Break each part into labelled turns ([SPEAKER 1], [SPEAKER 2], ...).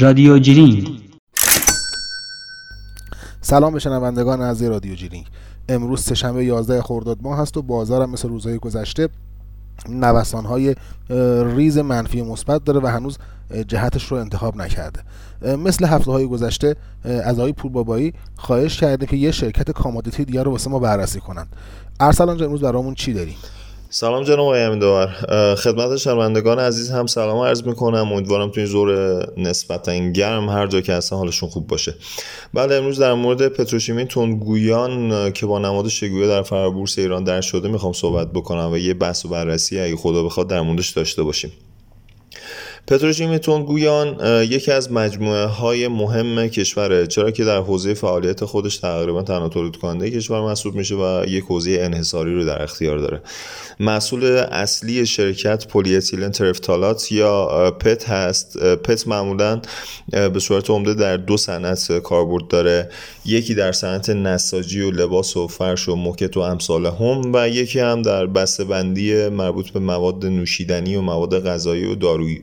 [SPEAKER 1] رادیو جیرینگ
[SPEAKER 2] سلام به شنوندگان از رادیو جیرینگ امروز سهشنبه 11 خرداد ماه هست و بازارم مثل روزهای گذشته نوسان های ریز منفی مثبت داره و هنوز جهتش رو انتخاب نکرده. مثل هفته های گذشته از آقای پور بابایی خواهش کردیم که یه شرکت commodity دیگر رو واسه ما بررسی کنند. ارسلان امروز برامون چی داریم؟
[SPEAKER 3] سلام جناب آقای امیدوار. خدمت شنوندگان عزیز هم سلام عرض می‌کنم. امیدوارم تو این زور نسبتا گرم هر جا که هستن حالشون خوب باشه. بله امروز در مورد پتروشیمی تندگویان که با نماد شگویه در فرابورس ایران در شده می‌خوام صحبت بکنم و یه بحث و بررسی اگه خدا بخواد در موردش داشته باشیم. پتروشیمی تندگویان یکی از مجموعه های مهم کشوره چرا که در حوزه فعالیت خودش تقریبا تنها تولید کننده کشور محسوب میشه و یک حوزه انحصاری رو در اختیار داره. محصول اصلی شرکت پلی ترفتالات یا پت هست. پت معمولا به صورت عمده در دو صنعت کاربرد داره. یکی در صنعت نساجی و لباس و فرش و موکت و امثال هم و یکی هم در بندی مربوط به مواد نوشیدنی و مواد غذایی و دارویی.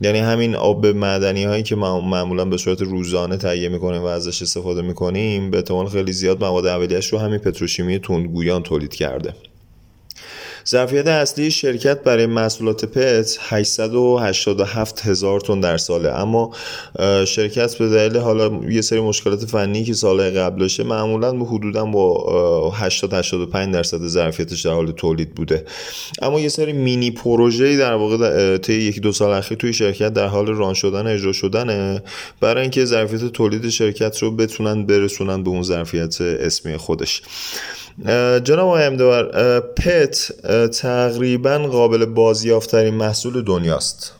[SPEAKER 3] یعنی همین آب معدنی هایی که معمولا به صورت روزانه تهیه می‌کنیم و ازش استفاده می‌کنیم به احتمال خیلی زیاد مواد اولیش رو همین پتروشیمی تندگویان تولید کرده. ظرفیت اصلی شرکت برای محصولات پت 887 هزار تن در ساله. اما شرکت به دلیل حالا یه سری مشکلات فنی که سال قبل داشته معمولا به حدودا با 80 85 درصد ظرفیتش در حال تولید بوده. اما یه سری مینی پروژه در واقع طی یکی دو سال اخیر توی شرکت در حال ران شدن اجرا شدنه. برای اینکه ظرفیت تولید شرکت رو بتونن برسونن به اون ظرفیت اسمی خودش. جناب آقای امدوار پت تقریبا قابل بازیافتترین محصول دنیاست.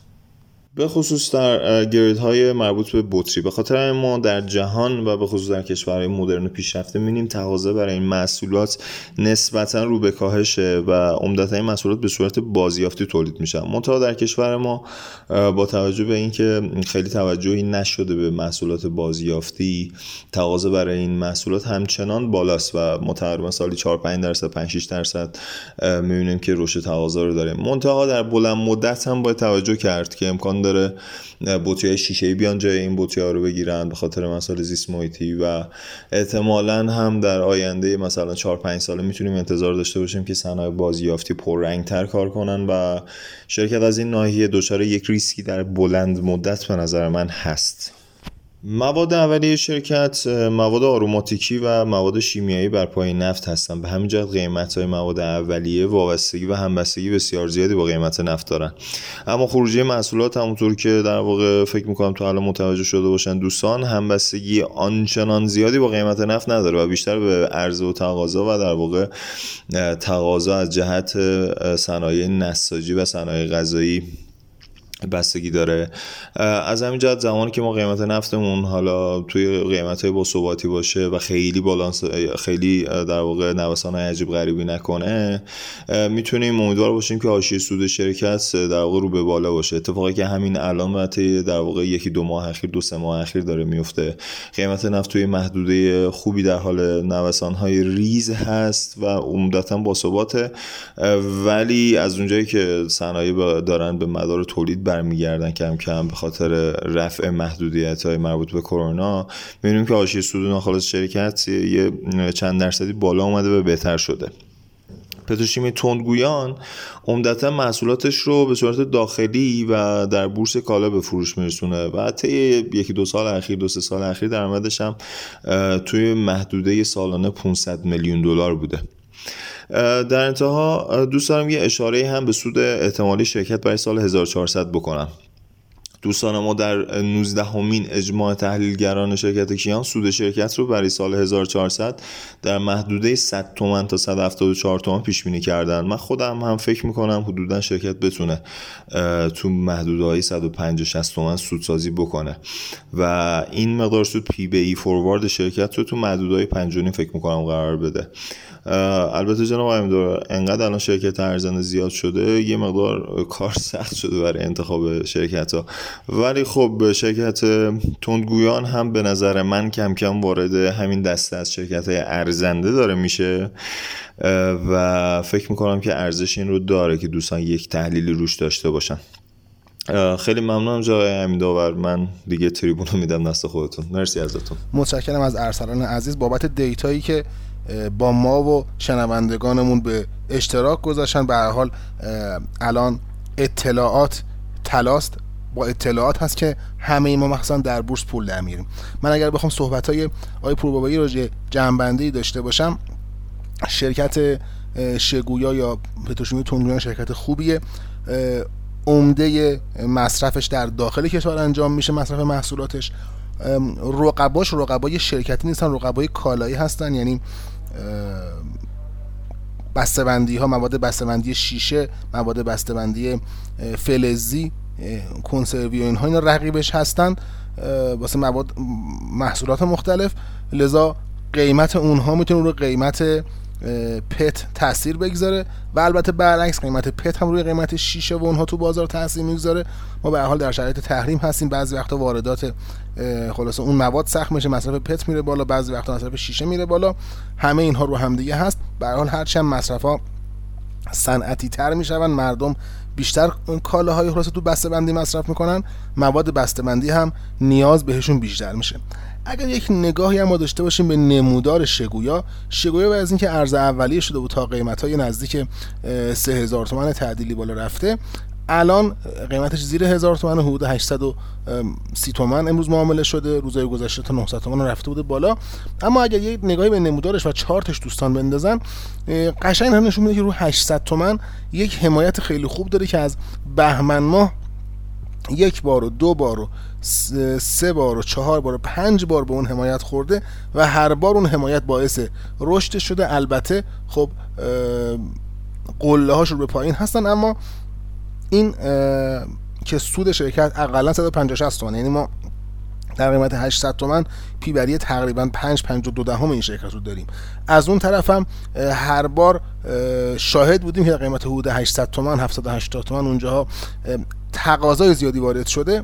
[SPEAKER 3] به خصوص در گرید های مربوط به بطری. به خاطر ما در جهان و به خصوص در کشورهای مدرن و پیشرفته می‌بینیم تقاضا برای این محصولات نسبتا رو به کاهشه و عمدتا این محصولات به صورت بازیافتی تولید میشن. منتها در کشور ما با توجه به اینکه خیلی توجهی نشده به محصولات بازیافتی تقاضا برای این محصولات همچنان بالاست و ما تقریبا سالی 4 5 درصد 5 6 درصد می‌بینیم که رشد تقاضا رو داریم. منتها در بلند مدت هم باید توجه کرد که امکان داره بطری های شیشه بیان جای این بطری ها رو بگیرن به خاطر مسائل زیست محیطی و احتمالا هم در آینده مثلا 4 5 ساله می‌تونیم انتظار داشته باشیم که صنایع بازیافتی رنگ تر کار کنن و شرکت از این ناحیه دچار یک ریسکی در بلند مدت به نظر من هست. مواد اولیه شرکت مواد آروماتیکی و مواد شیمیایی بر پای نفت هستند به همین جهت قیمت های مواد اولیه وابستگی و همبستگی بسیار زیادی با قیمت نفت دارن. اما خروجی محصولات همونطور که در واقع فکر می‌کنم تو حالا متوجه شده باشن دوستان همبستگی آنچنان زیادی با قیمت نفت نداره و بیشتر به عرضه و تقاضا و در واقع تقاضا از جهت صنایع نساجی و صنایع غذایی بستگی داره. از همین جهت زمانی که ما قیمت نفتمون حالا توی قیمت های ثباتی باشه و خیلی بالانس خیلی در واقع نوسان عجیب غریبی نکنه می‌تونیم امیدوار باشیم که حاشیه سود شرکت در واقع رو به بالا باشه. اتفاقی که همین الان در واقع یکی دو ماه اخیر دو سه ماه اخیر داره میفته قیمت نفت توی محدوده خوبی در حال نوسان های ریز هست و عمدتا با ثباته. ولی از اونجایی که صنایع دارن به مدار تولید برمیگردن کم کم به خاطر رفع محدودیت های مربوط به کرونا. می‌بینیم که حاشیه سود ناخالص شرکت یه چند درصدی بالا اومده و بهتر شده. پتروشیمی تندگویان عمدتا محصولاتش رو به صورت داخلی و در بورس کالا به فروش میرسونه و طی یکی دو سال اخیر دو سه سال اخیر درآمدش هم توی محدوده سالانه 500 میلیون دلار بوده. در انتها دوست دارم یه اشاره هم به سود احتمالی شرکت برای سال 1400 بکنم. دوستان ما در 19 همین اجماع تحلیلگران شرکت کیان سود شرکت رو برای سال 1400 در محدوده 100 تومن تا 174 تومن پیش بینی کردن. من خودم هم فکر می‌کنم حدودا شرکت بتونه تو محدوده های 150 60 تومن سودسازی بکنه. و این مقدار سود پی بی ای فوروارد شرکت رو تو محدوده های 5 فکر می‌کنم قرار بده. البته جناب امیدوار انقدر الان شرکت ارزنده زیاد شده یه مقدار کار سخت شده برای انتخاب شرکت ها ولی خب شرکت تندگویان هم به نظر من کم کم وارد همین دسته از شرکت های ارزنده داره میشه و فکر می‌کنم که ارزش این رو داره که دوستان یک تحلیلی روش داشته باشن. خیلی ممنونم جای امین داور من دیگه تریبون رو میدم دست خودتون. مرسی ازتون.
[SPEAKER 2] متشکرم از ارسلان عزیز. بابت دیتایی که با ما و شنوندگانمون به اشتراک گذاشتن. به هر حال الان اطلاعات تلاست. با اطلاعات هست که همه ما مخصوصا در بورس پول در میریم. من اگر بخوام صحبت های آقای پوربابایی راجع جنبنده داشته باشم شرکت شگویا یا پتروشیمی تونگویان شرکت خوبیه. عمده مصرفش در داخل کشور انجام میشه مصرف محصولاتش. رقباش رقبای شرکتی نیستن رقبای کالایی هستن یعنی بسته‌بندی ها مواد بسته‌بندی شیشه مواد بسته‌بندی فلزی کنسروی و اینها اینا رقیبش هستن واسه مواد محصولات مختلف لذا قیمت اونها می‌تونه رو قیمت پت تاثیر بگذاره و البته برعکس قیمت پت هم روی قیمت شیشه و اونها تو بازار تاثیر می‌گذاره. ما به حال در شرایط تحریم هستیم. بعضی وقتا واردات خلاصه اون مواد سخت میشه مصرف پت میره بالا بعضی وقتا مصرف شیشه میره بالا. همه اینها رو همدیگه هست. به حال هرچی هم مصرف ها صنعتی تر میشون مردم بیشتر کالاهای خلاصه تو بسته بندی مصرف می‌کنن. مواد بسته بندی هم نیاز بهشون بیشتر میشه. اگر یک نگاهی هم داشته باشیم به نمودار شگویا شگویا بعد از اینکه ارز اولیه شده بود تا قیمت های نزدیک 3000 تومان تعدیلی بالا رفته الان قیمتش زیر هزار تومن حدود 830 تومن امروز معامله شده روزهای گذشته تا 900 تومن رفته بوده بالا. اما اگر یه نگاهی به نمودارش و چارتش دوستان بندازن قشنگ هم نشون میده که رو 800 تومن یک حمایت خیلی خوب داره که از بهمن ماه یک بار و دو بار و سه بار و چهار بار و پنج بار به اون حمایت خورده و هر بار اون حمایت باعث رشد شده. البته خب قله هاش رو به پایین هستن اما این که سود شرکت اقلا 150 تومن یعنی ما در قیمت 800 تومن پی بری تقریبا 5 52 دهم این شرکت رو داریم. از اون طرف هم هر بار شاهد بودیم که قیمت حدود 800 تومن 780 تومن اونجاها تقاضای زیادی وارد شده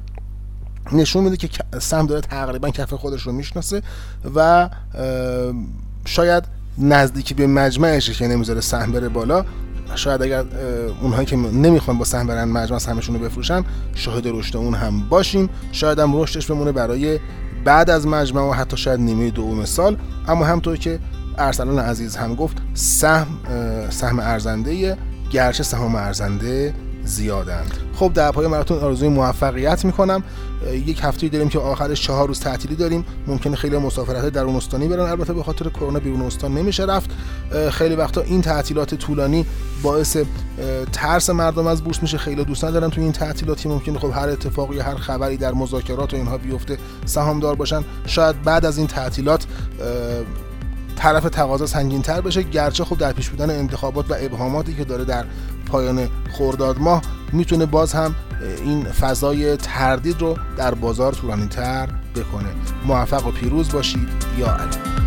[SPEAKER 2] نشون میده که سهم داره تقریبا کف خودش رو می‌شناسه و شاید نزدیکی به مجمعشه که نمی‌ذاره سهم بره بالا. شاید اگر اونهایی که نمی‌خوان با سهم برن مجمع سهمشون رو بفروشن شاهد رشد اون هم باشیم. شاید هم رشدش بمونه برای بعد از مجمع و حتی شاید نیمه دوم سال. اما همطور که ارسلان عزیز هم گفت سهم سهم ارزنده گرچه سهام ارزنده زیادند. خب در پای مراتون آرزوی موفقیت می‌کنم. یک هفته داریم که آخرش چهار روز تعطیلی داریم. ممکنه خیلی مسافرت درون استانی برن. البته به خاطر کرونا بیرون استان نمیشه رفت. خیلی وقتا این تعطیلات طولانی باعث ترس مردم از بورس میشه. خیلی دوست ندارن توی این تعطیلاتی. ممکنه خب هر اتفاقی هر خبری در مذاکرات و اینها بیفته سهامدار باشن. شاید بعد از این تعطیلات طرف تقاضا سنگین تر بشه گرچه خب در پیش بودن انتخابات و ابهاماتی که داره در پایان خورداد ماه می‌تونه باز هم این فضای تردید رو در بازار طولانی تر بکنه. موفق و پیروز باشید. یا علی.